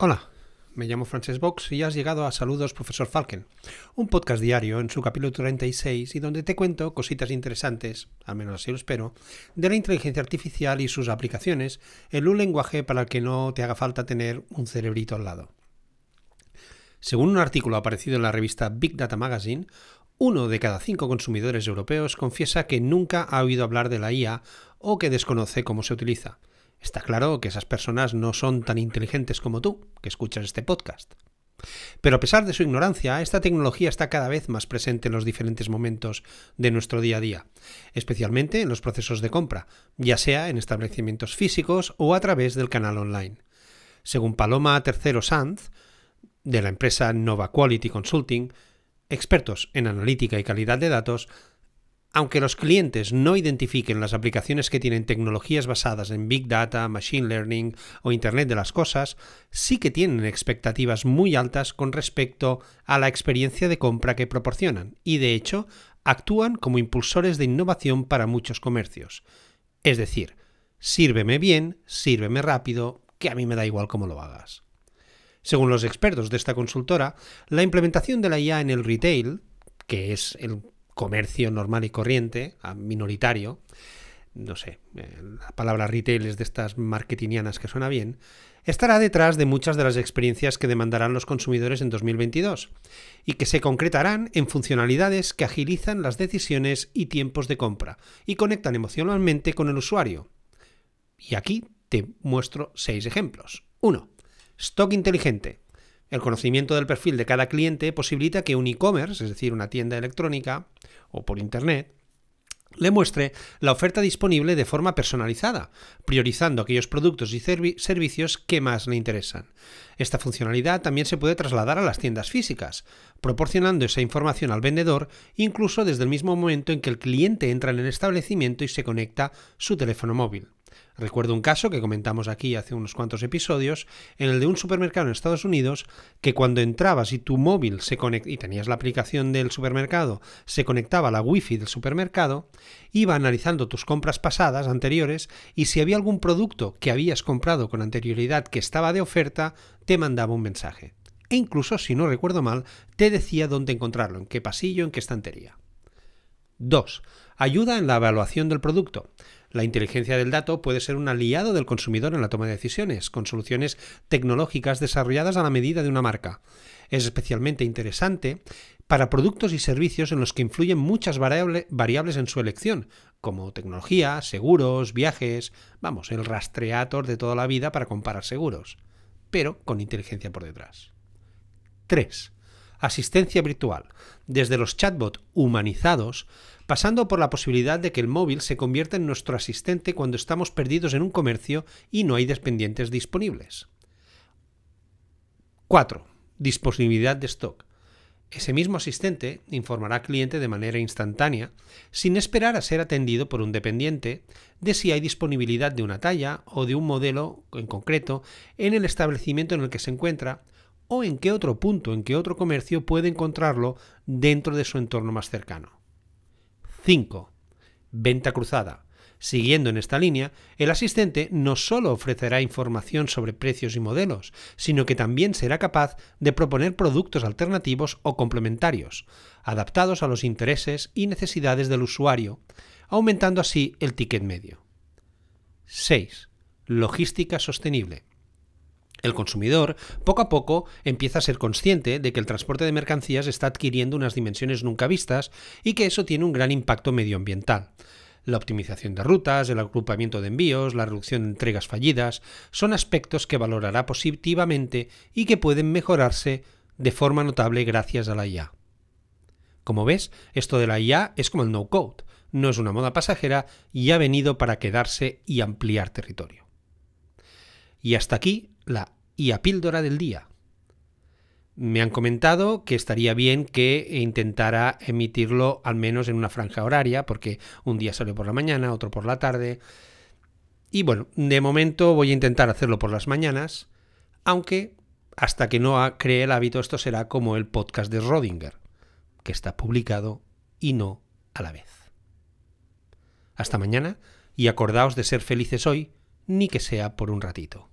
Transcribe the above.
Hola, me llamo Frances Box y has llegado a Saludos Profesor Falken, un podcast diario en su capítulo 36 y donde te cuento cositas interesantes, al menos así lo espero, de la inteligencia artificial y sus aplicaciones en un lenguaje para el que no te haga falta tener un cerebrito al lado. Según un artículo aparecido en la revista Big Data Magazine, uno de cada cinco consumidores europeos confiesa que nunca ha oído hablar de la IA o que desconoce cómo se utiliza. Está claro que esas personas no son tan inteligentes como tú, que escuchas este podcast. Pero a pesar de su ignorancia, esta tecnología está cada vez más presente en los diferentes momentos de nuestro día a día, especialmente en los procesos de compra, ya sea en establecimientos físicos o a través del canal online. Según Paloma Tercero Sanz, de la empresa Nova Quality Consulting, expertos en analítica y calidad de datos aunque los clientes no identifiquen las aplicaciones que tienen tecnologías basadas en Big Data, Machine Learning o Internet de las Cosas, sí que tienen expectativas muy altas con respecto a la experiencia de compra que proporcionan y, de hecho, actúan como impulsores de innovación para muchos comercios. Es decir, sírveme bien, sírveme rápido, que a mí me da igual cómo lo hagas. Según los expertos de esta consultora, la implementación de la IA en el retail, que es el comercio normal y corriente, minoritario, no sé, eh, la palabra retail es de estas marketingianas que suena bien, estará detrás de muchas de las experiencias que demandarán los consumidores en 2022 y que se concretarán en funcionalidades que agilizan las decisiones y tiempos de compra y conectan emocionalmente con el usuario. Y aquí te muestro seis ejemplos. 1. Stock inteligente. El conocimiento del perfil de cada cliente posibilita que un e-commerce, es decir, una tienda electrónica o por Internet, le muestre la oferta disponible de forma personalizada, priorizando aquellos productos y servicios que más le interesan. Esta funcionalidad también se puede trasladar a las tiendas físicas, proporcionando esa información al vendedor incluso desde el mismo momento en que el cliente entra en el establecimiento y se conecta su teléfono móvil. Recuerdo un caso que comentamos aquí hace unos cuantos episodios, en el de un supermercado en Estados Unidos, que cuando entrabas y tu móvil se y tenías la aplicación del supermercado, se conectaba a la wifi del supermercado, iba analizando tus compras pasadas, anteriores, y si había algún producto que habías comprado con anterioridad que estaba de oferta, te mandaba un mensaje. E incluso, si no recuerdo mal, te decía dónde encontrarlo, en qué pasillo, en qué estantería. 2. Ayuda en la evaluación del producto. La inteligencia del dato puede ser un aliado del consumidor en la toma de decisiones, con soluciones tecnológicas desarrolladas a la medida de una marca. Es especialmente interesante para productos y servicios en los que influyen muchas variables en su elección, como tecnología, seguros, viajes, vamos, el rastreator de toda la vida para comparar seguros, pero con inteligencia por detrás. 3. Asistencia virtual. Desde los chatbots humanizados pasando por la posibilidad de que el móvil se convierta en nuestro asistente cuando estamos perdidos en un comercio y no hay dependientes disponibles. 4. Disponibilidad de stock. Ese mismo asistente informará al cliente de manera instantánea, sin esperar a ser atendido por un dependiente, de si hay disponibilidad de una talla o de un modelo en concreto en el establecimiento en el que se encuentra o en qué otro punto, en qué otro comercio puede encontrarlo dentro de su entorno más cercano. 5. Venta cruzada. Siguiendo en esta línea, el asistente no solo ofrecerá información sobre precios y modelos, sino que también será capaz de proponer productos alternativos o complementarios, adaptados a los intereses y necesidades del usuario, aumentando así el ticket medio. 6. Logística sostenible. El consumidor, poco a poco, empieza a ser consciente de que el transporte de mercancías está adquiriendo unas dimensiones nunca vistas y que eso tiene un gran impacto medioambiental. La optimización de rutas, el agrupamiento de envíos, la reducción de entregas fallidas, son aspectos que valorará positivamente y que pueden mejorarse de forma notable gracias a la IA. Como ves, esto de la IA es como el no-code, no es una moda pasajera y ha venido para quedarse y ampliar territorio. Y hasta aquí la IA píldora del día. Me han comentado que estaría bien que intentara emitirlo al menos en una franja horaria, porque un día sale por la mañana, otro por la tarde. Y bueno, de momento voy a intentar hacerlo por las mañanas, aunque hasta que no cree el hábito esto será como el podcast de Rodinger, que está publicado y no a la vez. Hasta mañana y acordaos de ser felices hoy, ni que sea por un ratito.